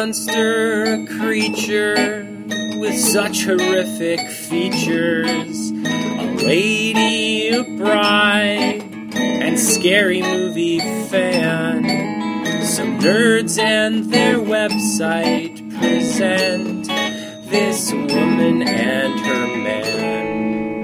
monster, creature with such horrific features. A lady, a bride, and scary movie fan. Some nerds and their website present this woman and.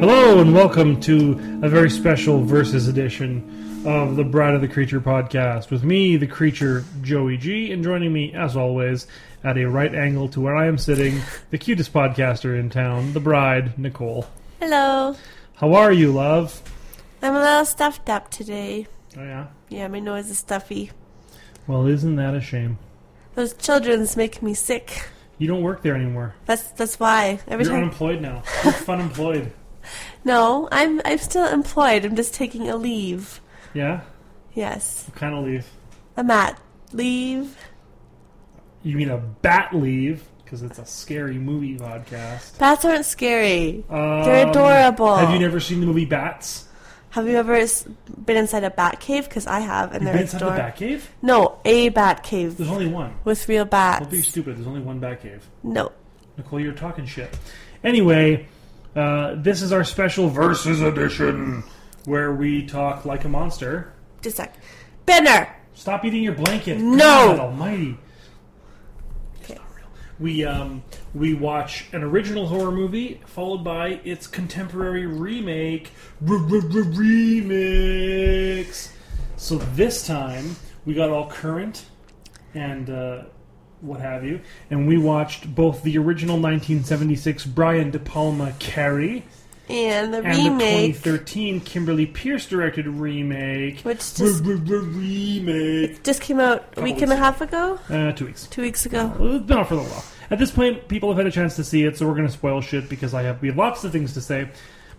Hello and welcome to a very special Versus edition of the Bride of the Creature podcast with me, the creature Joey G, and joining me, as always, at a right angle to where I am sitting, the cutest podcaster in town, the bride, Nicole. Hello. How are you, love? I'm a little stuffed up today. Oh, yeah? Yeah, my nose is stuffy. Well, isn't that a shame? Those children's make me sick. You don't work there anymore. That's that's why. Every You're time. unemployed now. You're unemployed. No, I'm I'm still employed. I'm just taking a leave. Yeah? Yes, What kind of leave? a mat leave. You mean a bat leave? Because it's a scary movie podcast. Bats aren't scary. Um, They're adorable. Have you never seen the movie Bats? Have you ever been inside a bat cave? Because I have, and You've they're been inside the adorable. bat cave? No, a bat cave There's only one. with real bats. Don't be stupid. There's only one bat cave. No, Nicole, you're talking shit. Anyway, uh, this is our special versus edition where we talk like a monster. just a sec. Benner. Stop eating your blanket. No. God almighty. Okay. We um, we watch an original horror movie followed by its contemporary remake remix. So this time we got all current and uh, what have you, and we watched both the original 1976 Brian De Palma Carrie And the and the remake, 2013 Kimberly Peirce directed remake. which just remake. just came out a week and a half ago, Uh, two weeks. two weeks ago. Well, It's been out for a little while. At this point, people have had a chance to see it, so we're going to spoil shit because I have we have lots of things to say.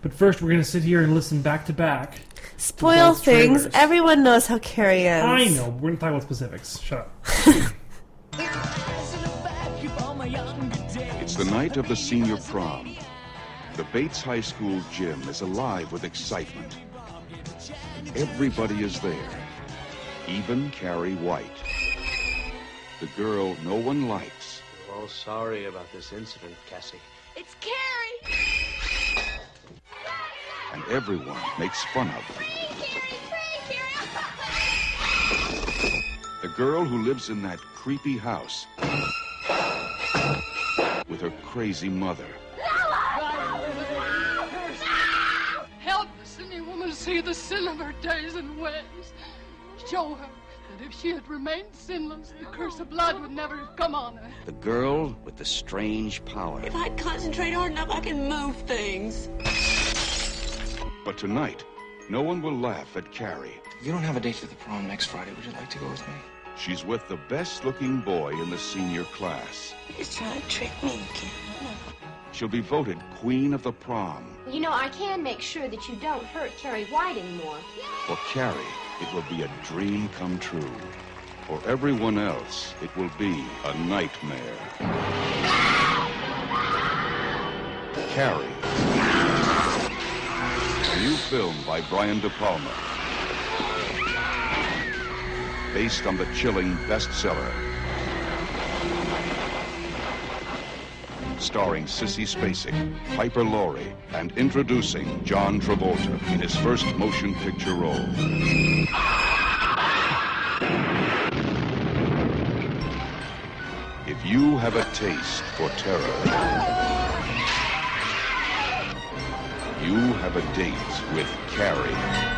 But first, we're going to sit here and listen back to back. Spoil things. trailers. Everyone knows how Carrie ends. I know we're going to talk about specifics. Shut up. It's the night of the senior prom. The Bates High School gym is alive with excitement. Everybody is there, even Carrie White. The girl no one likes. We're all sorry about this incident, Cassie. It's Carrie! and everyone makes fun of. The girl who lives in that creepy house with her crazy mother. Help the sinning woman see the sin of her days and ways. Show her that if she had remained sinless, the curse of blood would never have come on her. The girl with the strange power. If I concentrate hard enough, I can move things. But tonight, no one will laugh at Carrie. You don't have a date for the prom next Friday. Would you like to go with me? She's with the best looking boy in the senior class. He's trying to trick me again. She'll be voted queen of the prom. You know, I can make sure that you don't hurt Carrie White anymore. For Carrie, it will be a dream come true. For everyone else, it will be a nightmare. Carrie. A new film by Brian De Palma. Based on the chilling bestseller. Starring Sissy Spacek, Piper Laurie, and introducing John Travolta in his first motion picture role. If you have a taste for terror, you have a date with Carrie.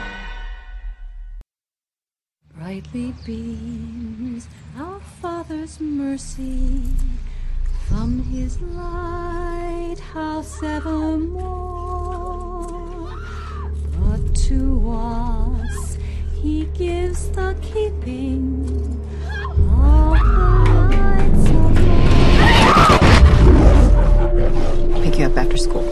Brightly beams our Father's mercy from his lighthouse evermore. But to us he gives the keeping of the lights of Pick you up after school.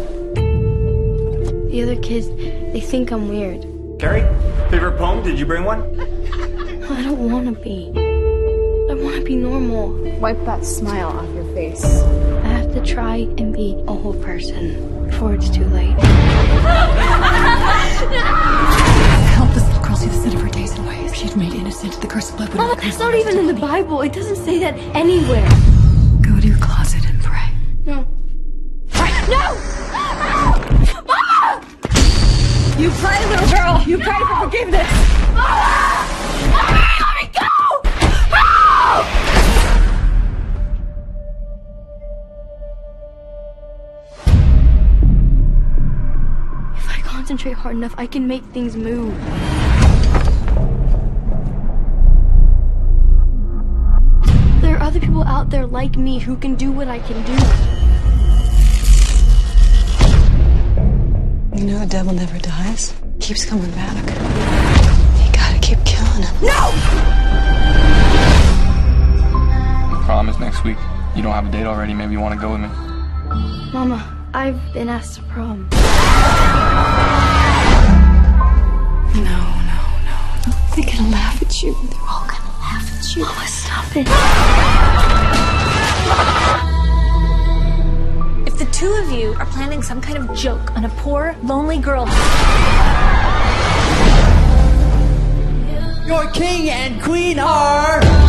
The other kids, they think I'm weird. Carrie, favorite poem? Did you bring one? I don't want to be. I want to be normal. Wipe that smile off your face. I have to try and be a whole person before it's too late. Help this little girl see the sin of her days and ways. She'd made innocent. The curse of blood would Mama, not that's not even in the Bible. It doesn't say that anywhere. Concentrate hard enough, I can make things move. There are other people out there like me who can do what I can do. You know the devil never dies. Keeps coming back. You gotta keep killing him. No! Prom is next week. You don't have a date already. Maybe you want to go with me. Mama, I've been asked to prom. They're gonna laugh at you. They're all gonna laugh at you. Mama, stop it. If the two of you are planning some kind of joke on a poor, lonely girl. Your king and queen are.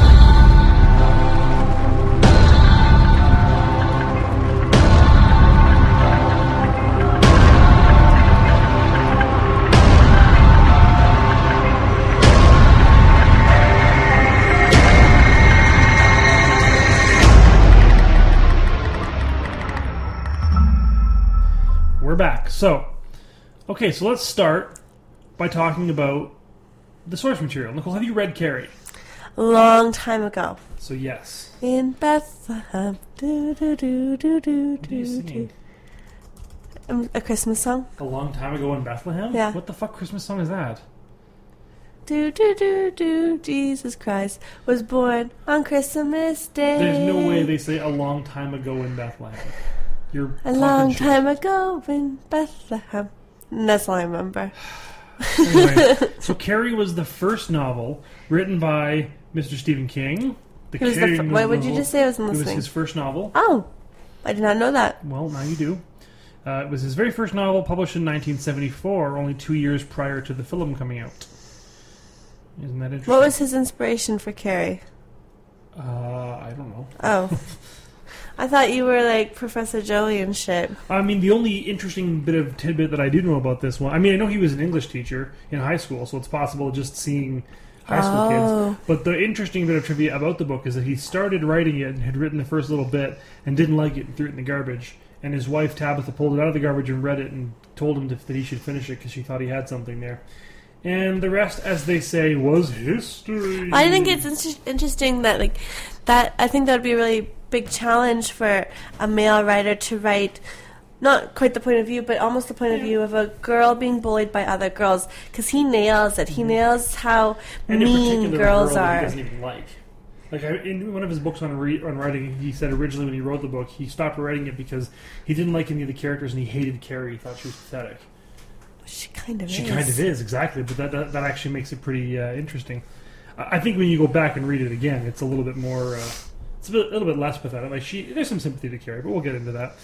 So, okay, so let's start by talking about the source material. Nicole, have you read Carrie? A long time ago. So, yes. In Bethlehem. Do, do, do, do, do, What are you do, singing? do. Um, A Christmas song? A long time ago in Bethlehem? Yeah. What the fuck Christmas song is that? Do, do, do, do. Jesus Christ was born on Christmas Day. There's no way they say a long time ago in Bethlehem. You're A long shit. time ago in Bethlehem. And that's all I remember. anyway, so Carrie was the first novel written by Mr. Stephen King. The It was the Carrie fir- wait, what'd you just say? I wasn't It was his first novel. Oh, I did not know that. Well, now you do. Uh, it was his very first novel, published in 1974, only two years prior to the film coming out. Isn't that interesting? What was his inspiration for Carrie? Uh, I don't know. Oh. I thought you were like Professor Joey and shit. I mean, the only interesting bit of tidbit that I do know about this one, I mean, I know he was an English teacher in high school, so it's possible just seeing high school Oh. kids. But the interesting bit of trivia about the book is that he started writing it and had written the first little bit and didn't like it and threw it in the garbage. And his wife Tabitha pulled it out of the garbage and read it and told him to, that he should finish it because she thought he had something there. And the rest, as they say, was history. I think it's inter- interesting that like that. I think that would be really big challenge for a male writer to write. Not quite the point of view, but almost the point of view of a girl being bullied by other girls, because he nails it. He nails how Mm-hmm. and mean girls girl are. He doesn't even like. Like I, in one of his books on re- on writing, he said originally when he wrote the book, he stopped writing it because he didn't like any of the characters and he hated Carrie. He thought she was pathetic. She kind of is She is. kind of is exactly, but that that, that actually makes it pretty uh, interesting. I I think when you go back and read it again, it's a little bit more. Uh, it's a, bit, a little bit less pathetic. Like she, there's some sympathy to Carrie, but we'll get into that.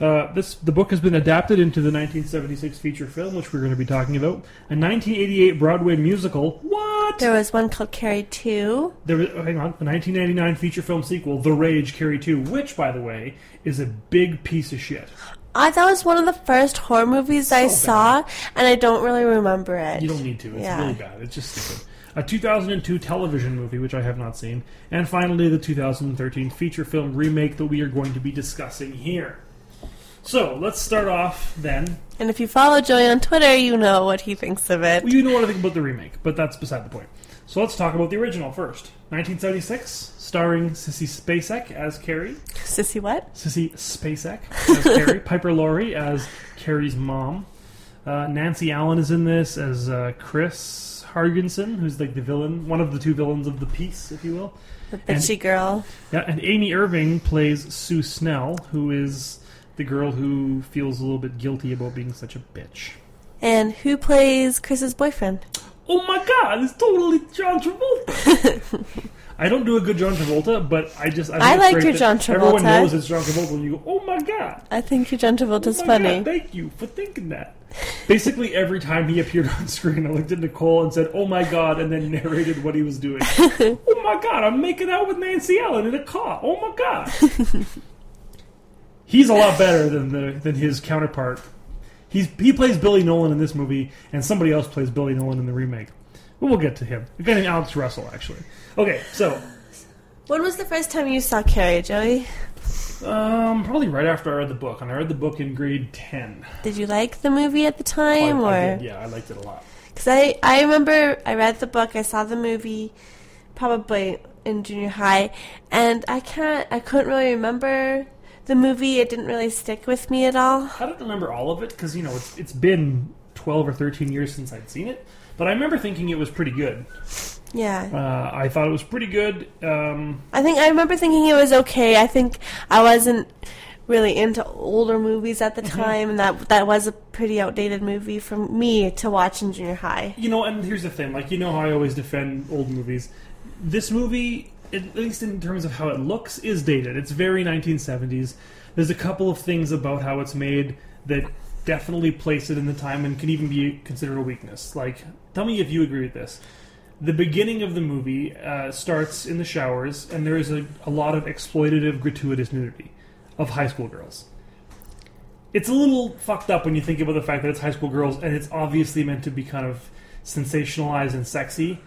Uh, this the book has been adapted into the 1976 feature film, which we're going to be talking about. A 1988 Broadway musical. What? There was one called Carrie Two. There was, oh, hang on, the 1999 feature film sequel, The Rage Carrie 2, which, by the way, is a big piece of shit. I that was one of the first horror movies I saw, and I don't really remember it. You don't need to. It's Yeah. really bad. It's just stupid. A 2002 television movie, which I have not seen. And finally, the 2013 feature film remake that we are going to be discussing here. So, let's start off then. And if you follow Joey on Twitter, you know what he thinks of it. Well, you know what I think about the remake, but that's beside the point. So let's talk about the original first. 1976, starring Sissy Spacek as Carrie. Sissy what? Sissy Spacek as Carrie. Piper Laurie as Carrie's mom. Uh, Nancy Allen is in this as uh, Chris Hargensen, who's like the villain, one of the two villains of the piece, if you will. The bitchy girl. Yeah, and Amy Irving plays Sue Snell, who is the girl who feels a little bit guilty about being such a bitch. And who plays Chris's boyfriend? Oh my god, it's totally John Travolta. I don't do a good John Travolta, but I just I, I like your that John Travolta. Everyone knows it's John Travolta, and you go, "Oh my god, I think your John Travolta's oh funny. God, thank you for thinking that." Basically, every time he appeared on screen, I looked at Nicole and said, "Oh my god," and then narrated what he was doing. oh my god, I'm making out with Nancy Allen in a car. Oh my god. He's a lot better than the than his counterpart He's he plays Billy Nolan in this movie, and somebody else plays Billy Nolan in the remake. But we'll get to him. A guy named Alex Russell, actually. Okay, so When was the first time you saw Carrie, Joey? um, probably right after I read the book, and I read the book in grade ten. Did you like the movie at the I, time, I or did, yeah, I liked it a lot. Because I, I remember I read the book, I saw the movie, probably in junior high, and I can't, I couldn't really remember the movie. It didn't really stick with me at all. I don't remember all of it because you know it's it's been twelve or thirteen years since I'd seen it, but I remember thinking it was pretty good. Yeah. Uh, I thought it was pretty good. Um, I think I remember thinking it was okay. I think I wasn't really into older movies at the Mm-hmm. time, and that that was a pretty outdated movie for me to watch in junior high. You know, and here's the thing: like you know how I always defend old movies. This movie, at least in terms of how it looks, is dated. It's very 1970s. There's a couple of things about how it's made that definitely place it in the time and can even be considered a weakness. Like, tell me if you agree with this. The beginning of the movie uh, starts in the showers, and there is a, a lot of exploitative, gratuitous nudity of high school girls. It's a little fucked up when you think about the fact that it's high school girls and it's obviously meant to be kind of sensationalized and sexy.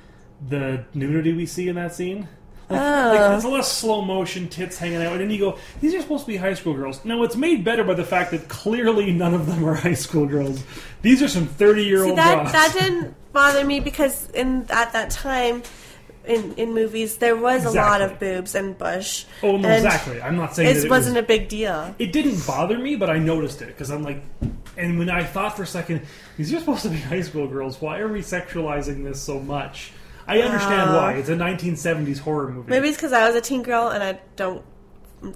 The nudity we see in that scene. Like, ah. Oh. there's a lot of slow motion tits hanging out, and then you go, "These are supposed to be high school girls." Now, it's made better by the fact that clearly none of them are high school girls. These are some thirty-year-old that goths. that didn't bother me because in at that time. In, in movies, there was a lot of boobs and bush. Oh no, exactly. I'm not saying it it wasn't was, a big deal. It didn't bother me, but I noticed it because I'm like, and when I thought for a second, these are supposed to be high school girls. Why are we sexualizing this so much? I understand Uh, why. It's a 1970s horror movie. Maybe it's because I was a teen girl and I don't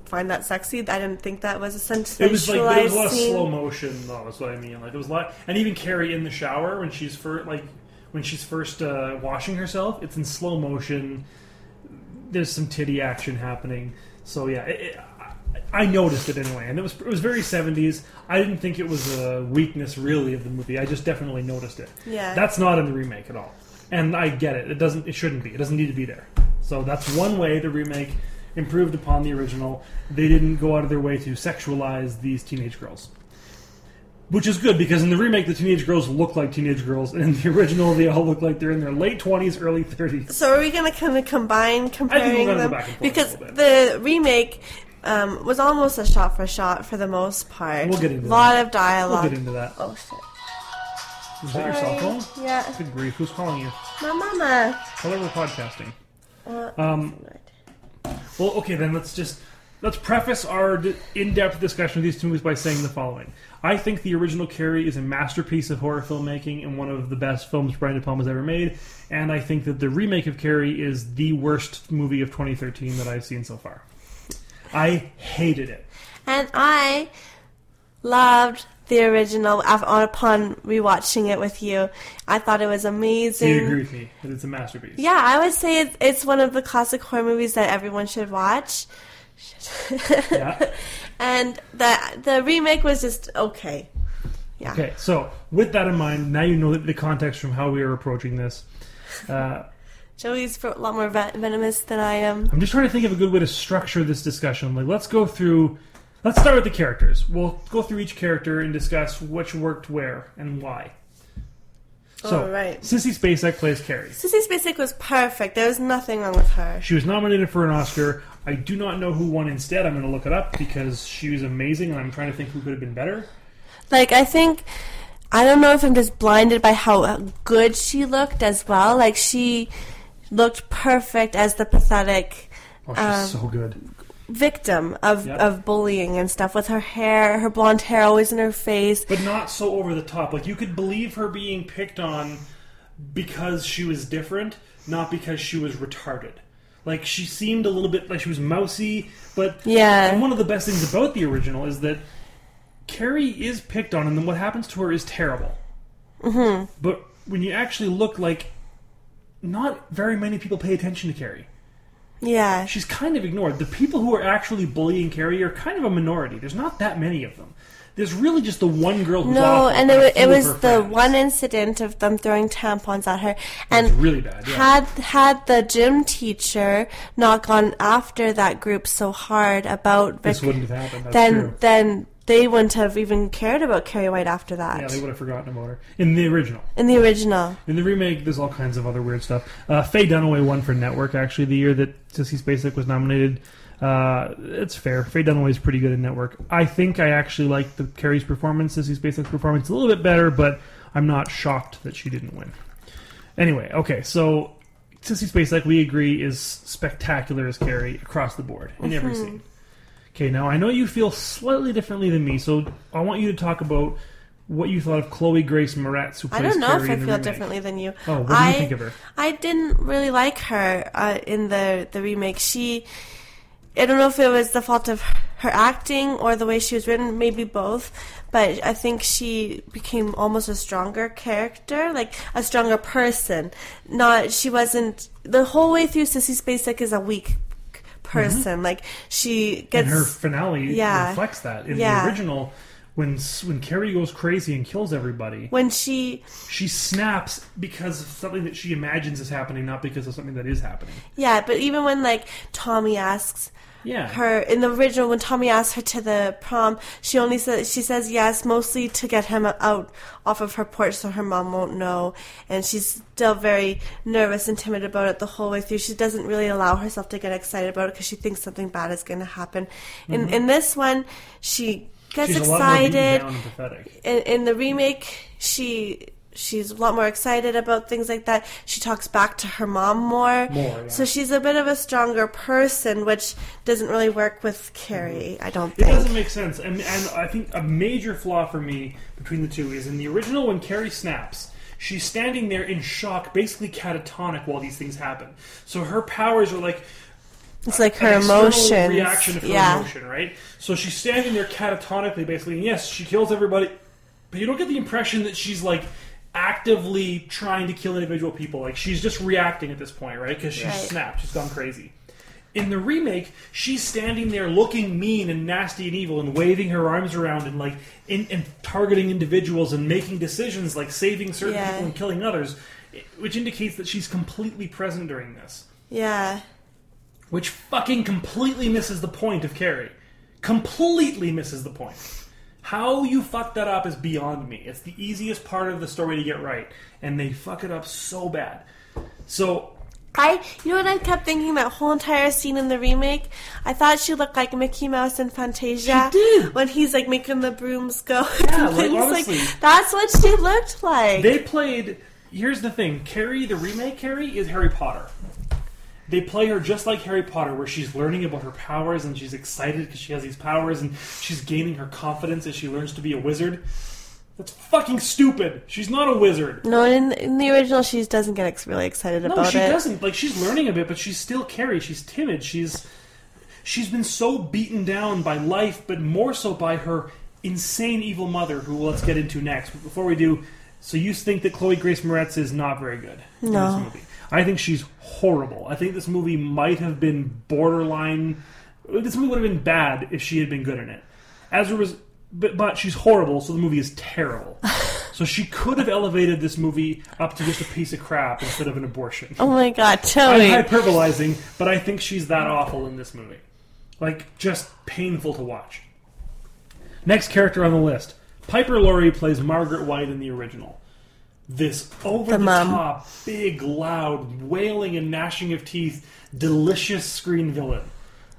find that sexy. I didn't think that was a sensationalized It was like there was a lot of scene. slow motion, though. That's what I mean. Like there was a lot, and even Carrie in the shower when she's first, like when she's first uh, washing herself, it's in slow motion. There's some titty action happening. So yeah, it, it, I I noticed it anyway, and it was it was very 70s. I didn't think it was a weakness really of the movie. I just definitely noticed it. Yeah. that's not in the remake at all, and I get it. It doesn't. It shouldn't be. It doesn't need to be there. So that's one way the remake improved upon the original. They didn't go out of their way to sexualize these teenage girls. Which is good because in the remake, the teenage girls look like teenage girls, and in the original, they all look like they're in their late 20s, early 30s. So are we going to kind of combine comparing them back and forth because the remake um, was almost a shot for shot for the most part. We'll get into a lot that. of dialogue. We'll get into that. Oh shit! Is that your cell phone? Yeah. Good grief, who's calling you? My mama. Tell her we're podcasting. Uh, Um, well, okay, then let's just let's preface our in-depth discussion of these two movies by saying the following: I think the original Carrie is a masterpiece of horror filmmaking and one of the best films Brian De Palma's ever made. And I think that the remake of Carrie is the worst movie of 2013 that I've seen so far. I hated it. And I loved the original upon rewatching it with you. I thought it was amazing. you agree with me that it's a masterpiece? Yeah, I would say it's, it's one of the classic horror movies that everyone should watch. Yeah. and the the remake was just okay. Yeah. Okay, so with that in mind, now you know the- the context from how we are approaching this. Uh, Joey's a lot more venomous than I am. I'm just trying to think of a good way to structure this discussion. Like, let's go through. Let's start with the characters. We'll go through each character and discuss which worked where and why. So, Alright. Sissy Spacek plays Carrie. Sissy Spacek was perfect. There was nothing wrong with her. She was nominated for an Oscar. I do not know who won instead. I'm going to look it up because she was amazing, and I'm trying to think who could have been better. Like I think I don't know if I'm just blinded by how good she looked as well. Like she looked perfect as the pathetic Oh, she's um, so good. Victim of, Yep. of bullying and stuff with her hair, her blonde hair always in her face. But not so over the top. Like, you could believe her being picked on because she was different, not because she was retarded. Like, she seemed a little bit like she was mousy, but. Yeah. And one of the best things about the original is that Carrie is picked on, and then what happens to her is terrible. hmm But when you actually look, like, not very many people pay attention to Carrie. Yeah. She's kind of ignored. The people who are actually bullying Carrie are kind of a minority. There's not that many of them. There's really just the one girl who's No, and it, it was the friends. one incident of them throwing tampons at her, and really bad, yeah. had had the gym teacher not gone after that group so hard about This wouldn't have happened, that's then true. then they wouldn't have even cared about Carrie White after that. Yeah, they would have forgotten about her in the original. In the original, In the remake, there's all kinds of other weird stuff. Uh, Faye Dunaway won for Network actually the year that Sissy Spacek was nominated. Uh, it's fair. Faye Dunaway is pretty good in Network. I think I actually like the Carrie's performance, Sissy Spacek's performance, a little bit better, but I'm not shocked that she didn't win. Anyway, okay, so Sissy Spacek, we agree, is spectacular as Carrie across the board in every Mhm. scene. Okay, now I know you feel slightly differently than me, so I want you to talk about what you thought of Chloe Grace Moretz, who I don't know Carrie if I feel remake. differently than you. Oh, what do I, you think of her? I didn't really like her uh, in the the remake. She, I don't know if it was the fault of her acting or the way she was written, maybe both. But I think she became almost a stronger character, like a stronger person. Not she wasn't the whole way through. Sissy Spacek is a weak Mm-hmm. person. Like she gets and her finale yeah, reflects that. In yeah. the original, when when Carrie goes crazy and kills everybody, when she she snaps because of something that she imagines is happening, not because of something that is happening. Yeah, but even when like Tommy asks Yeah. her in the original when Tommy asks her to the prom, she only says she says yes mostly to get him out off of her porch so her mom won't know, and she's still very nervous and timid about it the whole way through. She doesn't really allow herself to get excited about it because she thinks something bad is going to happen. In Mhm. in this one, she gets She's a lot more excited. down and pathetic. In, in the remake, she she's a lot more excited about things like that. She talks back to her mom more. More, yeah. So she's a bit of a stronger person, which doesn't really work with Carrie. Mm-hmm. I don't It doesn't make sense, and, and I think a major flaw for me between the two is in the original when Carrie snaps. She's standing there in shock, basically catatonic, while these things happen. So her powers are like It's like her emotion reaction of her yeah. emotion, right? So she's standing there catatonically, basically, and yes, she kills everybody, but you don't get the impression that she's like actively trying to kill individual people. Like she's just reacting at this point, right? Because she's Right. snapped, she's gone crazy. In the remake, she's standing there looking mean and nasty and evil and waving her arms around and like in, and targeting individuals and making decisions like saving certain Yeah. people and killing others, which indicates that she's completely present during this Yeah. which fucking completely misses the point of Carrie. Completely misses the point. How you fuck that up is beyond me. It's the easiest part of the story to get right, and they fuck it up so bad. So I, you know what I kept thinking that whole entire scene in the remake? I thought she looked like Mickey Mouse in Fantasia. She did. When he's like making the brooms go. Yeah, like, honestly. that's what she looked like. they played. Here's the thing: Carrie, the remake Carrie, is Harry Potter. They play her just like Harry Potter, where she's learning about her powers and she's excited because she has these powers and she's gaining her confidence as she learns to be a wizard. That's fucking stupid. She's not a wizard. no, in, in the original, she doesn't get ex- really excited No, about it. No, she doesn't. Like she's learning a bit, but she's still Carrie. She's timid. She's she's been so beaten down by life, but more so by her insane evil mother, who let's get into next. But before we do, so you think that Chloe Grace Moretz is not very good in No. this movie? I think she's horrible. I think this movie might have been borderline. This movie would have been bad if she had been good in it. As a res- but, but she's horrible, so the movie is terrible. so she could have elevated this movie up to just a piece of crap instead of an abortion. Oh my god, Tony. I'm hyperbolizing, but I think she's that awful in this movie. Like, just painful to watch. Next character on the list Piper Laurie plays Margaret White in the original. This over the, the top, big, loud, wailing and gnashing of teeth, delicious screen villain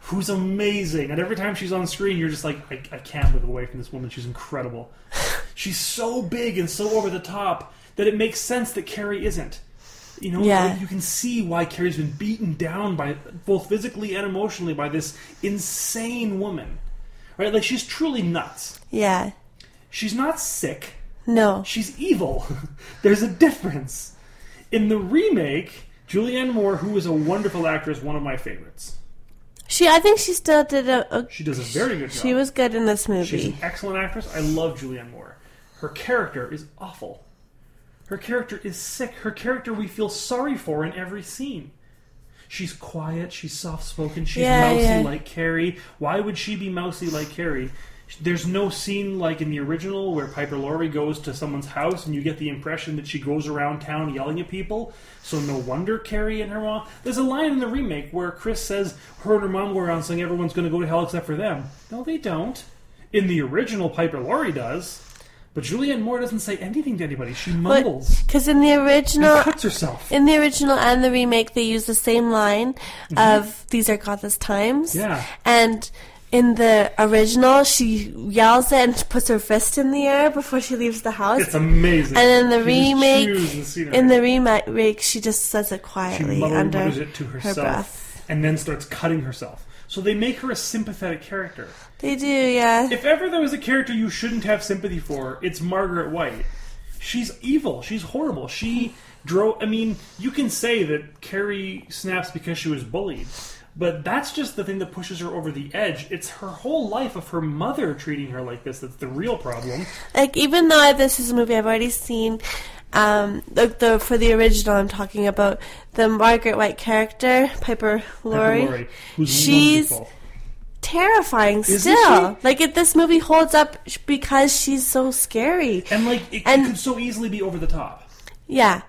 who's amazing. And every time she's on screen, you're just like, I, I can't live away from this woman. She's incredible. she's so big and so over the top that it makes sense that Carrie isn't. You know, Yeah. like, you can see why Carrie's been beaten down by both physically and emotionally by this insane woman. Right? Like she's truly nuts. Yeah. She's not sick. No. She's evil. There's a difference. In the remake, Julianne Moore, who is a wonderful actress, one of my favorites. She, I think she still did a. a She does a very good job. She was good in this movie. She's an excellent actress. I love Julianne Moore. Her character is awful. Her character is sick. Her character we feel sorry for in every scene. She's quiet. She's soft spoken. She's Yeah, mousy yeah. like Carrie. Why would she be mousy like Carrie? There's no scene like in the original where Piper Laurie goes to someone's house and you get the impression that she goes around town yelling at people. So no wonder Carrie and her mom. There's a line in the remake where Chris says her and her mom go around saying everyone's going to go to hell except for them. No, they don't. In the original, Piper Laurie does, but Julianne Moore doesn't say anything to anybody. She mumbles. Because in the original, cuts herself. In the original and the remake, they use the same line of "These are godless times." Mm-hmm. Yeah. And in the original, she yells it and puts her fist in the air before she leaves the house. It's amazing. And in the She remake, chews the scenery. in the remake, she just says it quietly under it to her breath. and then starts cutting herself. So they make her a sympathetic character. They do, yeah. If ever there was a character you shouldn't have sympathy for, it's Margaret White. She's evil. She's horrible. She drove. I mean, you can say that Carrie snaps because she was bullied, but that's just the thing that pushes her over the edge. It's her whole life of her mother treating her like this that's the real problem. Like even though this is a movie I've already seen, um, the, the for the original I'm talking about the Margaret White character Piper Laurie. She's wonderful. terrifying Isn't still. she? Like if this movie holds up because she's so scary. And like it, And- it could so easily be over the top. Yeah,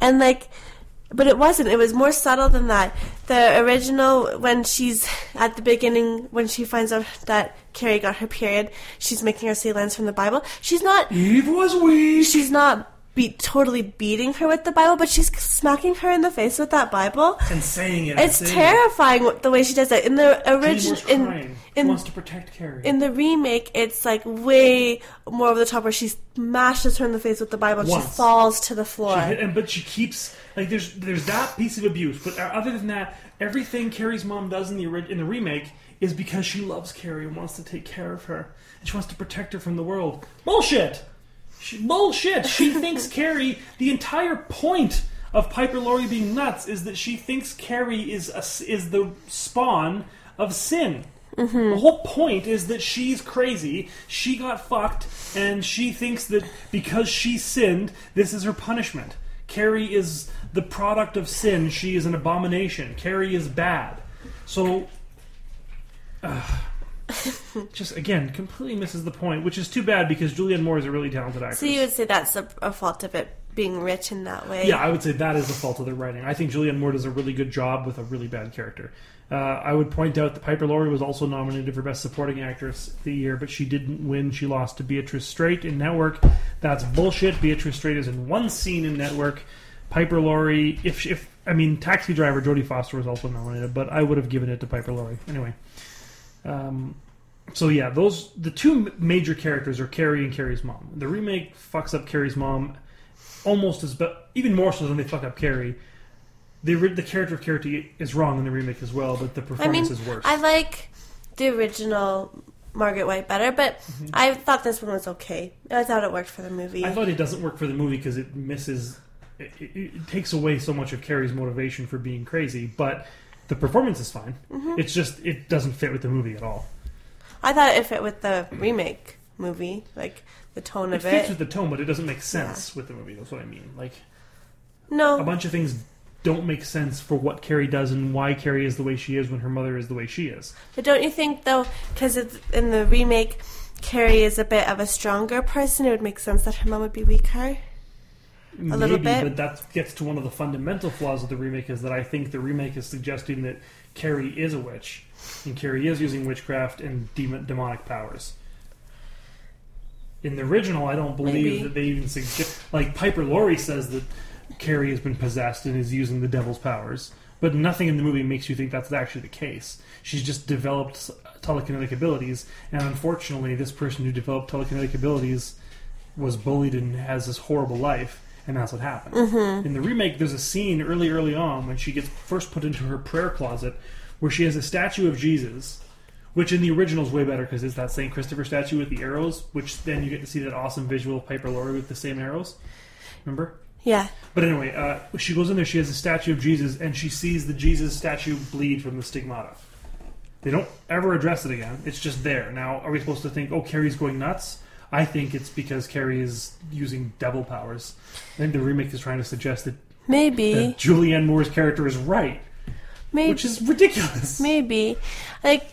and like. But it wasn't. It was more subtle than that. The original, when she's at the beginning, when she finds out that Carrie got her period, she's making her say lines from the Bible. She's not. Eve was weak. She's not be totally beating her with the Bible, but she's smacking her in the face with that Bible. And saying it. It's saying it. terrifying what- the way she does it. In the original, in in wants to protect Carrie. in the remake, it's like way more over the top, where she smashes her in the face with the Bible and she falls to the floor. She hit- and but she keeps like there's there's that piece of abuse, but uh, other than that, everything Carrie's mom does in the in the remake is because she loves Carrie and wants to take care of her and she wants to protect her from the world. Bullshit. She, bullshit. She thinks Carrie. The entire point of Piper Laurie being nuts is that she thinks Carrie is a is the spawn of sin. The whole point is that she's crazy. She got fucked, and she thinks that because she sinned, this is her punishment. Carrie is the product of sin. She is an abomination. Carrie is bad. So, uh, just again, completely misses the point, which is too bad because Julianne Moore is a really talented actress. so you would say that's a, a fault of it being rich in that way. Yeah, I would say that is the fault of the writing. I think Julianne Moore does a really good job with a really bad character. Uh, I would point out that Piper Laurie was also nominated for Best Supporting Actress the year, but she didn't win. She lost to Beatrice Straight in Network. That's bullshit. Beatrice Straight is in one scene in Network. Piper Laurie, if if I mean Taxi Driver, Jodie Foster was also nominated, but I would have given it to Piper Laurie anyway. Um, so yeah, those the two major characters are Carrie and Carrie's mom. The remake fucks up Carrie's mom almost as but even more so than they fuck up Carrie. The the character of Carrie is wrong in the remake as well, but the I performance mean, is worse. I like the original Margaret White better, but I thought this one was okay. I thought it worked for the movie. Mm-hmm. I thought it doesn't work for the movie because it misses. It, it, it takes away so much of Carrie's motivation for being crazy, but the performance is fine. Mhm. It's just it doesn't fit with the movie at all. I thought it fit with the remake movie, like the tone It of fits it. Fits with the tone, but it doesn't make sense with the movie. That's what I mean. Like no, a bunch of things don't make sense for what Carrie does and why Carrie is the way she is when her mother is the way she is. But don't you think though, because in the remake, Carrie is a bit of a stronger person, it would make sense that her mom would be weaker. A Maybe, little bit. but that gets to one of the fundamental flaws of the remake is that I think the remake is suggesting that Carrie is a witch, and Carrie is using witchcraft and demon, demonic powers. In the original, I don't believe Maybe. that they even suggest. Like Piper Laurie says that Carrie has been possessed and is using the devil's powers, but nothing in the movie makes you think that's actually the case. She's just developed telekinetic abilities, and unfortunately, this person who developed telekinetic abilities was bullied and has this horrible life, and that's what happened. Mhm. In the remake, there's a scene early, early on when she gets first put into her prayer closet, where she has a statue of Jesus, which in the original is way better because it's that Saint Christopher statue with the arrows, which then you get to see that awesome visual of Piper Laurie with the same arrows. Remember? Yeah. But anyway, uh, she goes in there. She has a statue of Jesus, and she sees the Jesus statue bleed from the stigmata. They don't ever address it again. It's just there. Now, are we supposed to think, oh, Carrie's going nuts? I think it's because Carrie is using devil powers. I think the remake is trying to suggest that, Maybe. that Julianne Moore's character is right, Maybe. which is ridiculous. Maybe. Like,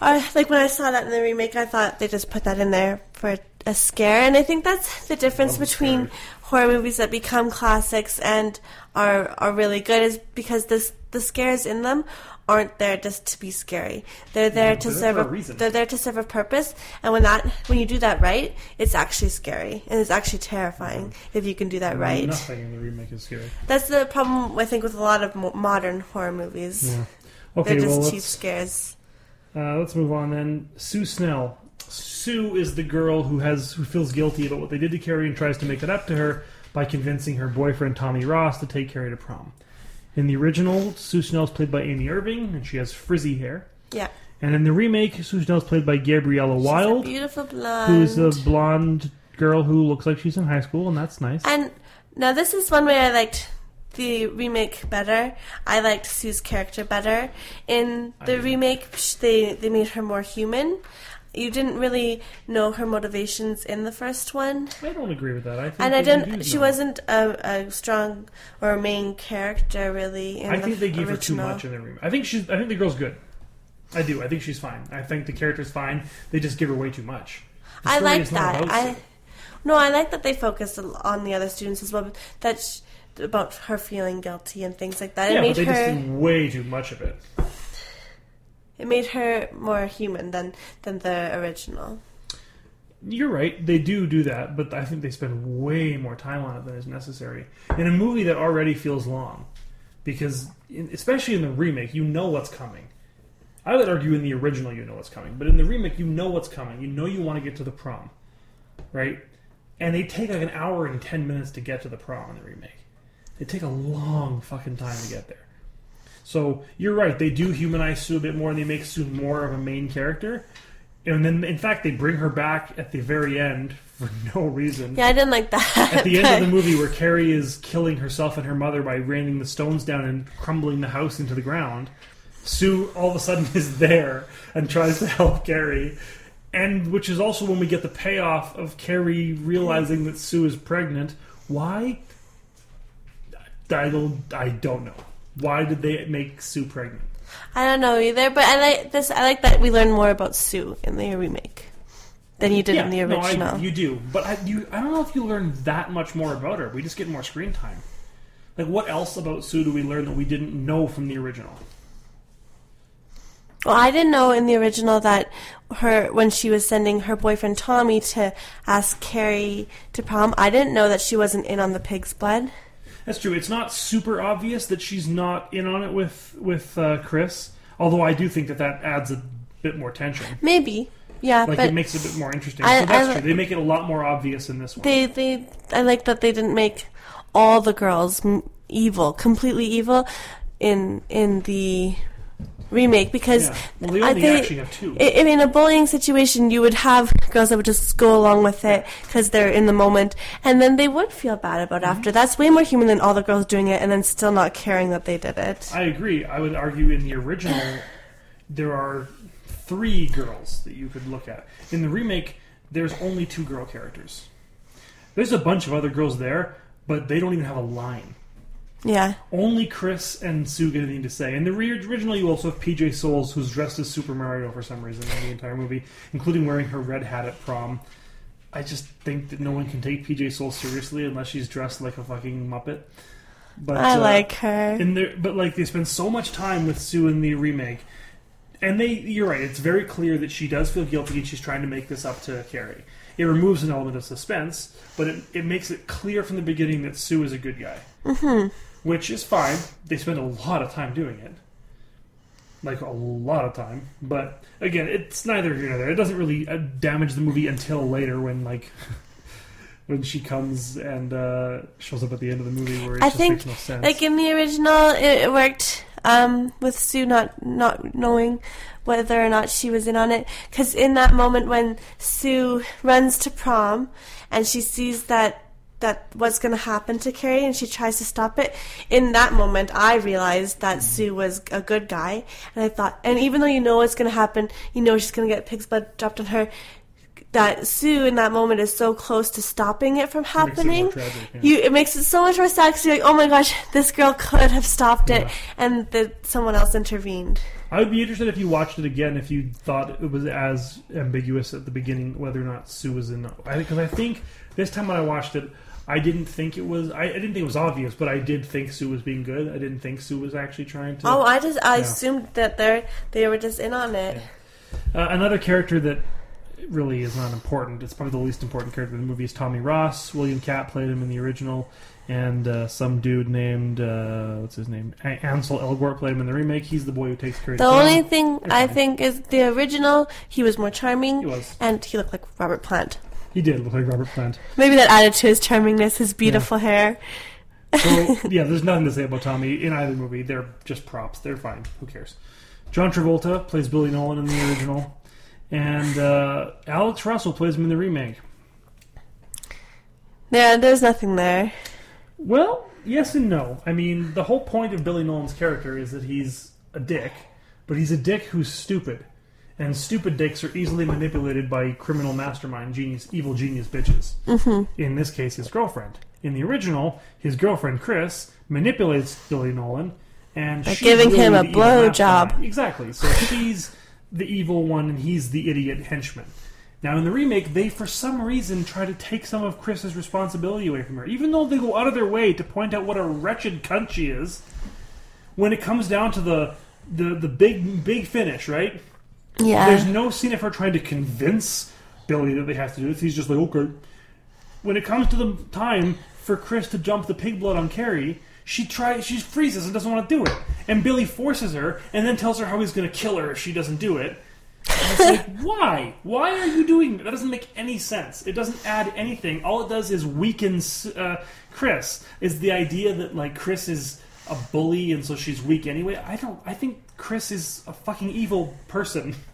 I, like when I saw that in the remake, I thought they just put that in there for a scare, and I think that's the difference between horror movies that become classics and are are really good is because this the scares in them aren't there just to be scary. They're there to serve a, a reason. they're there to serve a purpose. And when that when you do that right, it's actually scary and it's actually terrifying if you can do that right. Nothing in the remake is scary. That's the problem I think with a lot of mo- modern horror movies. Yeah. Okay, They're just well, cheap scares. Uh, let's move on then. Sue Snell. Sue is the girl who has who feels guilty about what they did to Carrie and tries to make it up to her by convincing her boyfriend Tommy Ross to take Carrie to prom. In the original, Sue Snell is played by Amy Irving, and she has frizzy hair. Yeah. And in the remake, Sue Snell is played by Gabriella She's Wilde, beautiful blonde. who's a blonde girl who looks like she's in high school, and that's nice. And now this is one way I liked the remake better. I liked Sue's character better. In the remake, they they made her more human. You didn't really know her motivations in the first one. I don't agree with that. I think And I didn't. She know. wasn't a, a strong or main character really. In I the think they gave her too much in the remake. I think she's. I think the girl's good. I do. I think she's fine. I think the character's fine. They just give her way too much. The I like that. I no, I like that they focused on the other students as well. but That sh- about her feeling guilty and things like that. yeah, it made but they her. just did way too much of it. It made her more human than than the original. You're right. They do do that, but I think they spend way more time on it than is necessary in a movie that already feels long. Because, in, especially in the remake, you know what's coming. I would argue in the original you know what's coming, but in the remake you know what's coming. You know you want to get to the prom, right? And they take like an hour and ten minutes to get to the prom in the remake. They take a long fucking time to get there. So you're right. They do humanize Sue a bit more, and they make Sue more of a main character. And then, in fact, they bring her back at the very end for no reason. Yeah, I didn't like that. At the end of the movie, where Carrie is killing herself and her mother by raining the stones down and crumbling the house into the ground, Sue all of a sudden is there and tries to help Carrie. And which is also when we get the payoff of Carrie realizing that Sue is pregnant. Why? I don't. I don't know. Why did they make Sue pregnant? I don't know either, but I like this. I like that we learn more about Sue in the remake than you did Yeah, in the no, I- original. you do, but I, you, I don't know if you learn that much more about her. We just get more screen time. Like, what else about Sue do we learn that we didn't know from the original? Well, I didn't know in the original that her when she was sending her boyfriend Tommy to ask Carrie to prom, I didn't know that she wasn't in on the pig's blood. That's true. It's not super obvious that she's not in on it with with uh, Chris. Although I do think that that adds a bit more tension. Maybe, yeah, like but it makes it a bit more interesting. I- so that's I- true. They make it a lot more obvious in this one. they they I like that they didn't make all the girls evil, completely evil in in the remake because Yeah. Well, they I only think- actually have two. I, I mean, a bullying situation, you would have girls that would just go along with it because they're in the moment, and then they would feel bad about Mm-hmm. after. That's way more human than all the girls doing it and then still not caring that they did it. I agree. I would argue in the original there are three girls that you could look at. In the remake, there's only two girl characters. There's a bunch of other girls there, but they don't even have a line. Yeah. Only Chris and Sue get anything to say. In the re- original, you also have PJ Soles, who's dressed as Super Mario for some reason in the entire movie, including wearing her red hat at prom. I just think that no one can take PJ Soles seriously unless she's dressed like a fucking Muppet. But I uh, like her. In there, but like they spend so much time with Sue in the remake, and they, you're right. It's very clear that she does feel guilty and she's trying to make this up to Carrie. It removes an element of suspense, but it, it makes it clear from the beginning that Sue is a good guy hmm which is fine. They spend a lot of time doing it, like a lot of time. But again, it's neither here nor there. It doesn't really uh, damage the movie until later when like when she comes and uh, shows up at the end of the movie where it I just think, makes no sense. like in the original, it, it worked um, with Sue not not knowing whether or not she was in on it. Because in that moment when Sue runs to prom and she sees that that what's going to happen to Carrie and she tries to stop it, in that moment I realized that mm-hmm. Sue was a good guy, and I thought, and even though you know what's going to happen, you know she's going to get pig's blood dropped on her. That Sue in that moment is so close to stopping it from Makes it happening. tragic, yeah. You it makes it so much more sad 'cause you're like, oh my gosh, this girl could have stopped it, and that someone else intervened. I would be interested if you watched it again if you thought it was as ambiguous at the beginning whether or not Sue was in. Because I, think this time when I watched it, I didn't think it was. I, I didn't think it was obvious, but I did think Sue was being good. I didn't think Sue was actually trying to. Oh, I just I Yeah. assumed that they they were just in on it. Uh, another character that really is not important. It's probably the least important character in the movie is Tommy Ross. William Katt played him in the original, and uh, some dude named uh, what's his name Ansel Elgort played him in the remake. He's the boy who takes Carrie. The to only thing I think is the original. He was more charming, He was. and he looked like Robert Plant. He did look like Robert Plant. Maybe that added to his charmingness, his beautiful hair. So yeah, there's nothing to say about Tommy in either movie. They're just props. They're fine. Who cares? John Travolta plays Billy Nolan in the original, and uh, Alex Russell plays him in the remake. Yeah, there's nothing there. Well, yes and no. I mean, the whole point of Billy Nolan's character is that he's a dick, but he's a dick who's stupid. And stupid dicks are easily manipulated by criminal mastermind, genius, evil genius bitches. Mhm. In this case, his girlfriend. In the original, his girlfriend Chris manipulates Billy Nolan, and By she's giving really him a the evil blowjob. mastermind. Exactly. So she's the evil one, and he's the idiot henchman. Now, in the remake, they for some reason try to take some of Chris's responsibility away from her, even though they go out of their way to point out what a wretched cunt she is. When it comes down to the the the big big finish, right? Yeah. There's no scene of her trying to convince Billy that they have to do this. He's just like, okay. When it comes to the time for Chris to jump the pig blood on Carrie, she tries, she freezes and doesn't want to do it, and Billy forces her, and then tells her how he's going to kill her if she doesn't do it. And it's like, why? Why are you doing that? That doesn't make any sense. It doesn't add anything. All it does is weaken uh, Chris. Is the idea that like Chris is a bully and so she's weak anyway? I don't. I think Chris is a fucking evil person.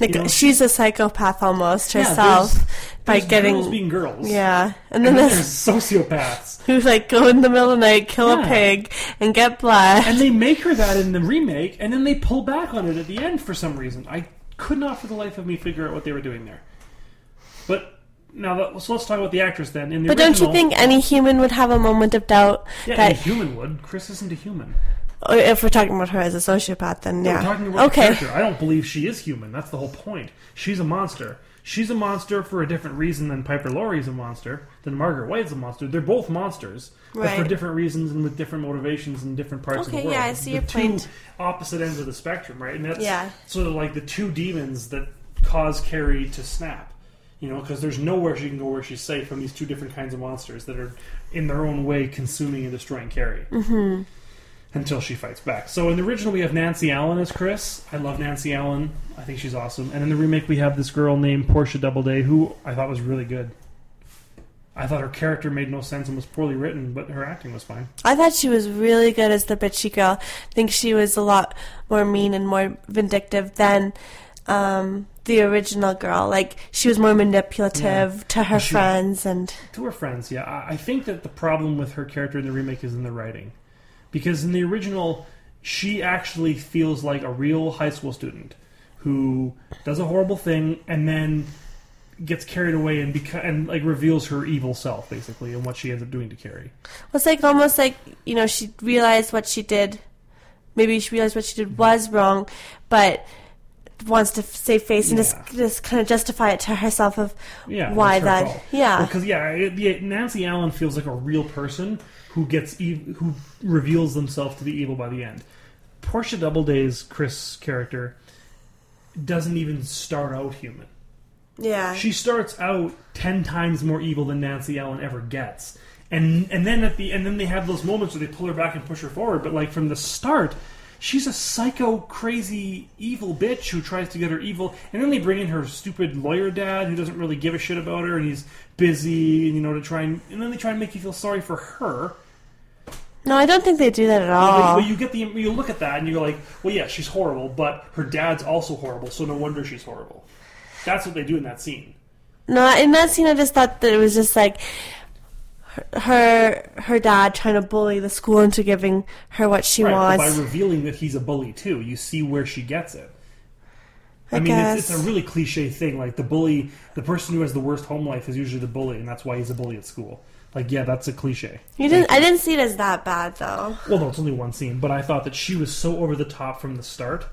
Like You know? she's a psychopath almost Yeah, herself there's- by there's getting girls being girls. Yeah, And, and then, then there's sociopaths. who like go in the middle of the night, kill a pig, and get blood. And they make her that in the remake, and then they pull back on it at the end for some reason. I could not for the life of me figure out what they were doing there. But now, so let's talk about the actress then. In the but don't you think any human would have a moment of doubt Yeah, that any human would. Chris isn't a human. Oh, if we're talking about her as a sociopath, then No, yeah, We're talking about okay. the. I don't believe she is human. That's the whole point. She's a monster. She's a monster for a different reason than Piper Laurie's a monster, than Margaret White's a monster. They're both monsters, but for different reasons and with different motivations in different parts of the world. yeah, I see the your two point. opposite ends of the spectrum, right? And that's Yeah. sort of like the two demons that cause Carrie to snap. You know, because there's nowhere she can go where she's safe from these two different kinds of monsters that are, in their own way, consuming and destroying Carrie hmm until she fights back. So in the original, we have Nancy Allen as Chris. I love Nancy Allen. I think she's awesome. And in the remake, we have this girl named Portia Doubleday, who I thought was really good. I thought her character made no sense and was poorly written, but her acting was fine. I thought she was really good as the bitchy girl. I think she was a lot more mean and more vindictive than um, the original girl. Like she was more manipulative Yeah. to her She- friends and To her friends, yeah. I I think that the problem with her character in the remake is in the writing. Because in the original, she actually feels like a real high school student who does a horrible thing and then gets carried away and beca- and like reveals her evil self basically and what she ends up doing to Carrie. it's like almost like you know she realized what she did. Maybe she realized what she did was wrong, but wants to save face and just just kind of justify it to herself of Yeah, why that. fault. Yeah, because yeah, it, yeah, Nancy Allen feels like a real person who gets ev- who reveals themselves to be evil by the end. Portia Doubleday's Chris character doesn't even start out human. yeah. She starts out ten times more evil than Nancy Allen ever gets, and and then at the and then they have those moments where they pull her back and push her forward. But like from the start, she's a psycho, crazy, evil bitch who tries to get her evil. And then they bring in her stupid lawyer dad who doesn't really give a shit about her, and he's busy, you know, to try and and then they try and make you feel sorry for her. no, I don't think they do that at all. but you get the you look at that and you go like, well, yeah, she's horrible, but her dad's also horrible, so no wonder she's horrible. That's what they do in that scene. No, in that scene, I just thought that it was just like her her, dad trying to bully the school into giving her what she right, wants. by revealing that he's a bully too, you see where she gets it. I, I mean, it's, it's a really cliche thing. Like the bully, the person who has the worst home life is usually the bully, and that's why he's a bully at school. Like, yeah, that's a cliche. you didn't. I didn't see it as that bad though. Well, no, it's only one scene, but I thought that she was so over the top from the start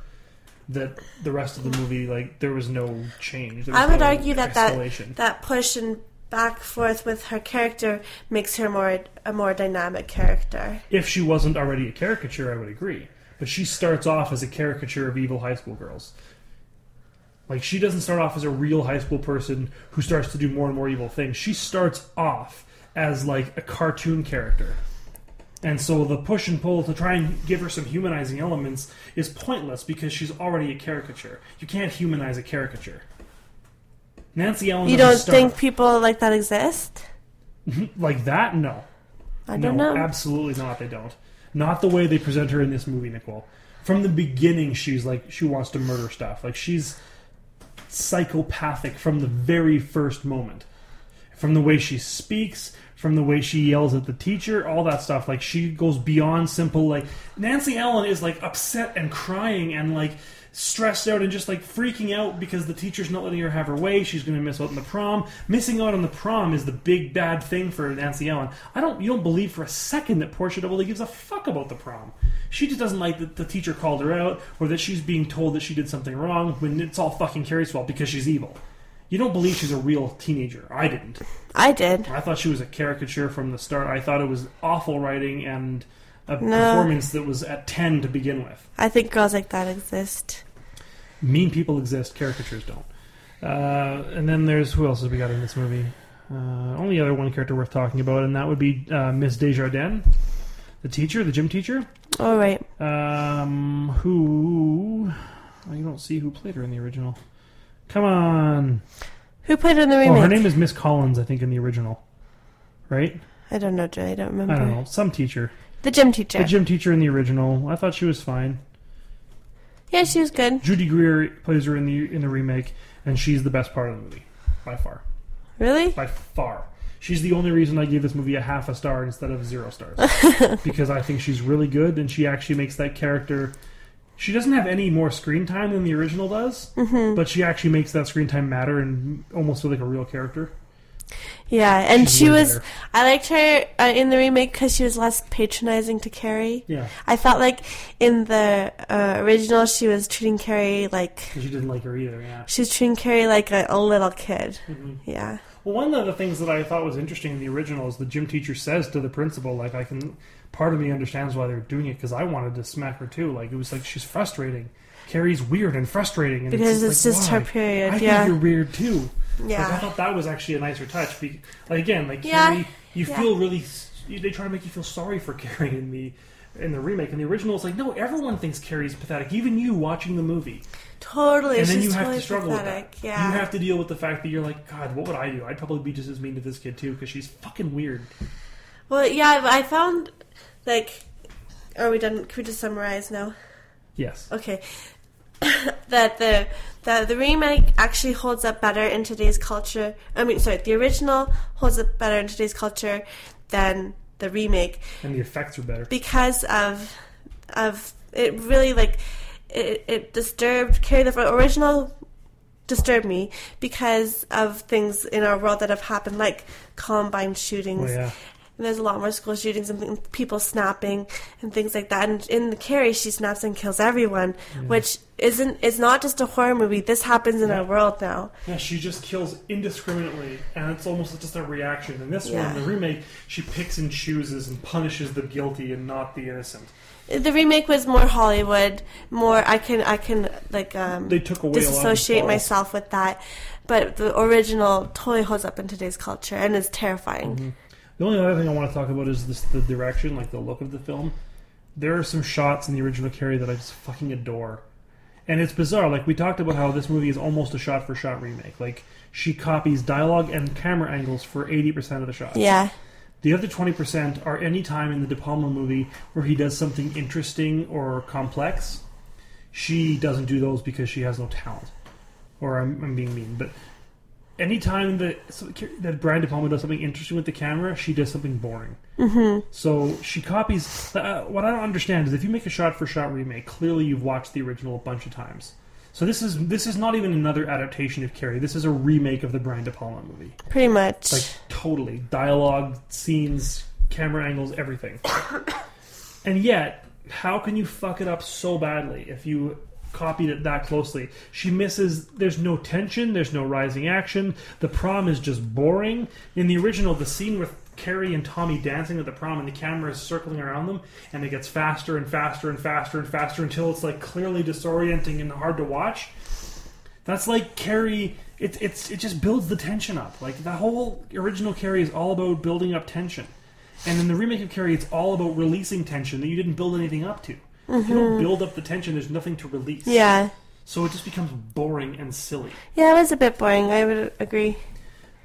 that the rest of the movie, like, there was no change. Was I would no argue that that that push and back forth with her character makes her more a more dynamic character. If she wasn't already a caricature, I would agree. But she starts off as a caricature of evil high school girls. Like she doesn't start off as a real high school person who starts to do more and more evil things. She starts off as like a cartoon character. And so the push and pull to try and give her some humanizing elements is pointless because she's already a caricature. You can't humanize a caricature. Nancy Allen. You don't think people like that exist? Mm-hmm. like that? No. I don't no, know. absolutely not. They don't. Not the way they present her in this movie, Nicole. From the beginning, she's like she wants to murder stuff. Like she's psychopathic from the very first moment. From the way she speaks, from the way she yells at the teacher, all that stuff. Like she goes beyond simple. Like Nancy Allen is like upset and crying and like stressed out and just like freaking out because the teacher's not letting her have her way. She's going to miss out on the prom. Missing out on the prom is the big bad thing for Nancy Allen. I don't. You don't believe for a second that Portia Doubleday gives a fuck about the prom. She just doesn't like that the teacher called her out or that she's being told that she did something wrong when it's all fucking Carrie's fault because she's evil. You don't believe she's a real teenager. I didn't. I did. I thought she was a caricature from the start. I thought it was awful writing and a No. performance that was at 10 to begin with. I think girls like that exist. Mean people exist, caricatures don't. Uh, and then there's who else have we got in this movie? Uh, only other one character worth talking about, and that would be uh, Miss Desjardins, the teacher, the gym teacher. All right. Um, who? oh, you don't see who played her in the original. Come on. Who played her in the Oh, remake? her name is Miss Collins, I think, in the original. Right? I don't know, Jay. I don't remember. I don't know. Some teacher. The gym teacher. The gym teacher in the original. I thought she was fine. Yeah, she was good. Judy Greer plays her in the in the remake, and she's the best part of the movie by far. Really? By far, she's the only reason I gave this movie a half a star instead of zero stars because I think she's really good, and she actually makes that character. She doesn't have any more screen time than the original does, Mhm. but she actually makes that screen time matter and almost feel like a real character. Yeah, and She's she was. better. I liked her uh, in the remake because she was less patronizing to Carrie. Yeah. I felt like in the uh, original she was treating Carrie like she didn't like her either. Yeah. she was treating Carrie like a, a little kid. Mhm. Yeah. Well, one of the things that I thought was interesting in the original is the gym teacher says to the principal, like, I can. Part of me understands why they're doing it because I wanted to smack her too. Like, it was like she's frustrating. Carrie's weird and frustrating, and Because it's, it's like, just why? her period, I yeah. think you're weird too. Yeah. Like, I thought that was actually a nicer touch. Like again, like Yeah. Carrie, you Yeah. feel really. They try to make you feel sorry for Carrie in the in the remake. And the original, it's like no, everyone thinks Carrie's pathetic. Even you watching the movie. Totally. And then you have totally to struggle pathetic. with that. Yeah. You have to deal with the fact that you're like, God, what would I do? I'd probably be just as mean to this kid too because she's fucking weird. Well, yeah, I found like. Are we done? Can we just summarize now? Yes. Okay. that the that the remake actually holds up better in today's culture. I mean, sorry, the original holds up better in today's culture than the remake And the effects are better. because of of it really like it, it disturbed Carrie the original disturbed me because of things in our world that have happened like Columbine shootings Oh, yeah. And there's a lot more school shootings and people snapping and things like that. And in the Carrie, she snaps and kills everyone, Yeah. which isn't. It's not just a horror movie. This happens in our world now. Yeah, she just kills indiscriminately, and it's almost just a reaction. In this Yeah. one, the remake, she picks and chooses and punishes the guilty and not the innocent. The remake was more Hollywood. More, I can, I can like um, They took away disassociate myself with that. But the original totally holds up in today's culture and is terrifying. Mm-hmm. The only other thing I want to talk about is this, the direction, like the look of the film. There are some shots in the original Carrie that I just fucking adore. And it's bizarre. Like, we talked about how this movie is almost a shot for shot remake. Like, she copies dialogue and camera angles for 80% of the shots. Yeah. The other 20% are any time in the De Palma movie where he does something interesting or complex. She doesn't do those because she has no talent. Or I'm, I'm being mean, but anytime that so- that Brian De Palma does something interesting with the camera, she does something boring. Mhm. So she copies. Uh, what I don't understand is if you make a shot-for-shot remake, clearly you've watched the original a bunch of times. So this is this is not even another adaptation of Carrie. This is a remake of the Brian De Palma movie. Pretty much. Like totally dialogue, scenes, camera angles, everything. and yet, how can you fuck it up so badly if you copied it that closely. She misses. There's no tension. There's no rising action. The prom is just boring. In the original, the scene with Carrie and Tommy dancing at the prom, and the camera is circling around them, and it gets faster and faster and faster and faster until it's like clearly disorienting and hard to watch. That's like Carrie. It, it's it just builds the tension up. Like the whole original Carrie is all about building up tension, and in the remake of Carrie, it's all about releasing tension that you didn't build anything up to. If you don't Mhm. build up the tension, there's nothing to release. Yeah. So it just becomes boring and silly. Yeah, it was a bit boring. I would agree.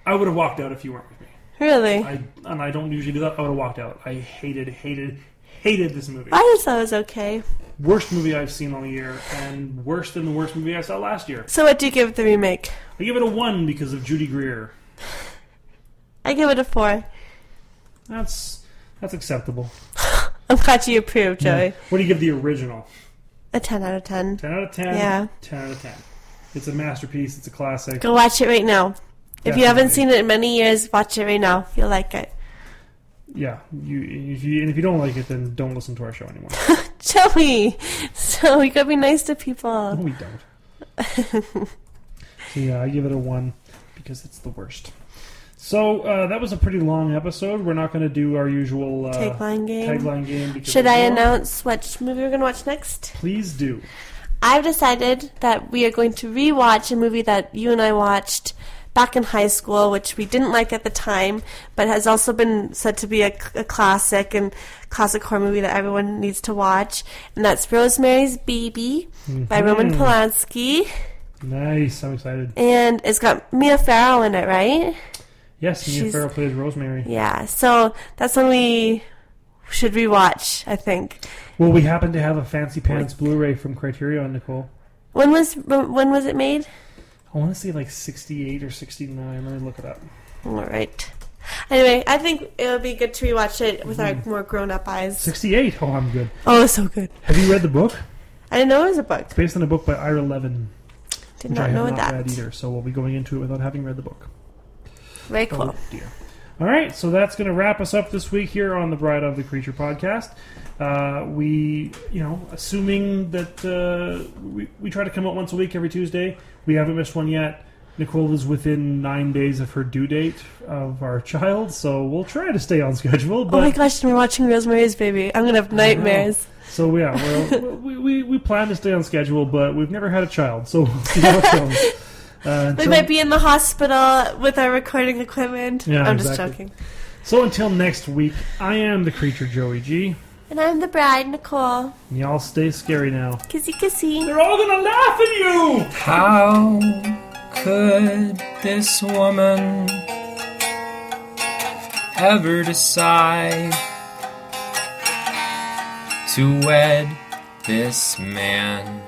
I would have walked out if you weren't with me. Really? I and I don't usually do that. I would have walked out. I hated, hated, hated this movie. I just thought it was okay. Worst movie I've seen all year, and worse than the worst movie I saw last year. So, what do you give the remake? I give it a one because of Judy Greer. I give it a four. That's that's acceptable. I'm glad you approve, Joey. Yeah. What do you give the original? A 10 out of 10. 10 out of 10? Yeah. 10 out of 10. It's a masterpiece. It's a classic. Go watch it right now. If you haven't seen it in many years, watch it right now. You'll like it. Yeah. You, if you, and if you don't like it, then don't listen to our show anymore. Joey! So, you gotta be nice to people. No, we don't. So yeah, I give it a one because it's the worst. So uh, that was a pretty long episode. We're not going to do our usual uh, Tagline game. Tagline game. Should I announce what movie we're gonna watch next? Please do. I've decided that we are going to rewatch a movie that you and I watched back in high school, which we didn't like at the time, but has also been said to be a, a classic and classic horror movie that everyone needs to watch, and that's Rosemary's Baby by Roman. Polanski, Nice. I'm excited. and it's got Mia Farrow in it, right? Yes, Mia She's- Farrow plays Rosemary. Yeah, so that's one we should rewatch. I think. Well, we happen to have a fancy pants Blu-ray from Criterion, Nicole. When was when was it made? I want to say like 68 or 69. Let me look it up. All right. Anyway, I think it would be good to rewatch it with our Mhm. more grown-up eyes. 68. Oh, I'm good. Oh, it's so good. Have you read the book? I didn't know it was a book. It's based on a book by Ira Levin. Did not I know not that. read either, so we'll be going into it without having read the book. Very cool. Oh, dear. All right, so that's going to wrap us up this week here on the Bride of the Creature podcast. Uh, we, you know, assuming that uh, we, we try to come out once a week every Tuesday, we haven't missed one yet. Nicole is within nine days of her due date of our child, so we'll try to stay on schedule. But oh my gosh, we're watching Rosemary's Baby. I'm gonna have nightmares. So yeah, well, we, we, we plan to stay on schedule, but we've never had a child, so we'll see how it goes. Uh, We until- might be in the hospital with our recording equipment. Yeah, I'm just joking. So until next week, I am the creature Joey G. And I'm the bride, Nicole. And y'all stay scary now. Kissy kissy. They're all gonna laugh at you! How could this woman ever decide to wed this man?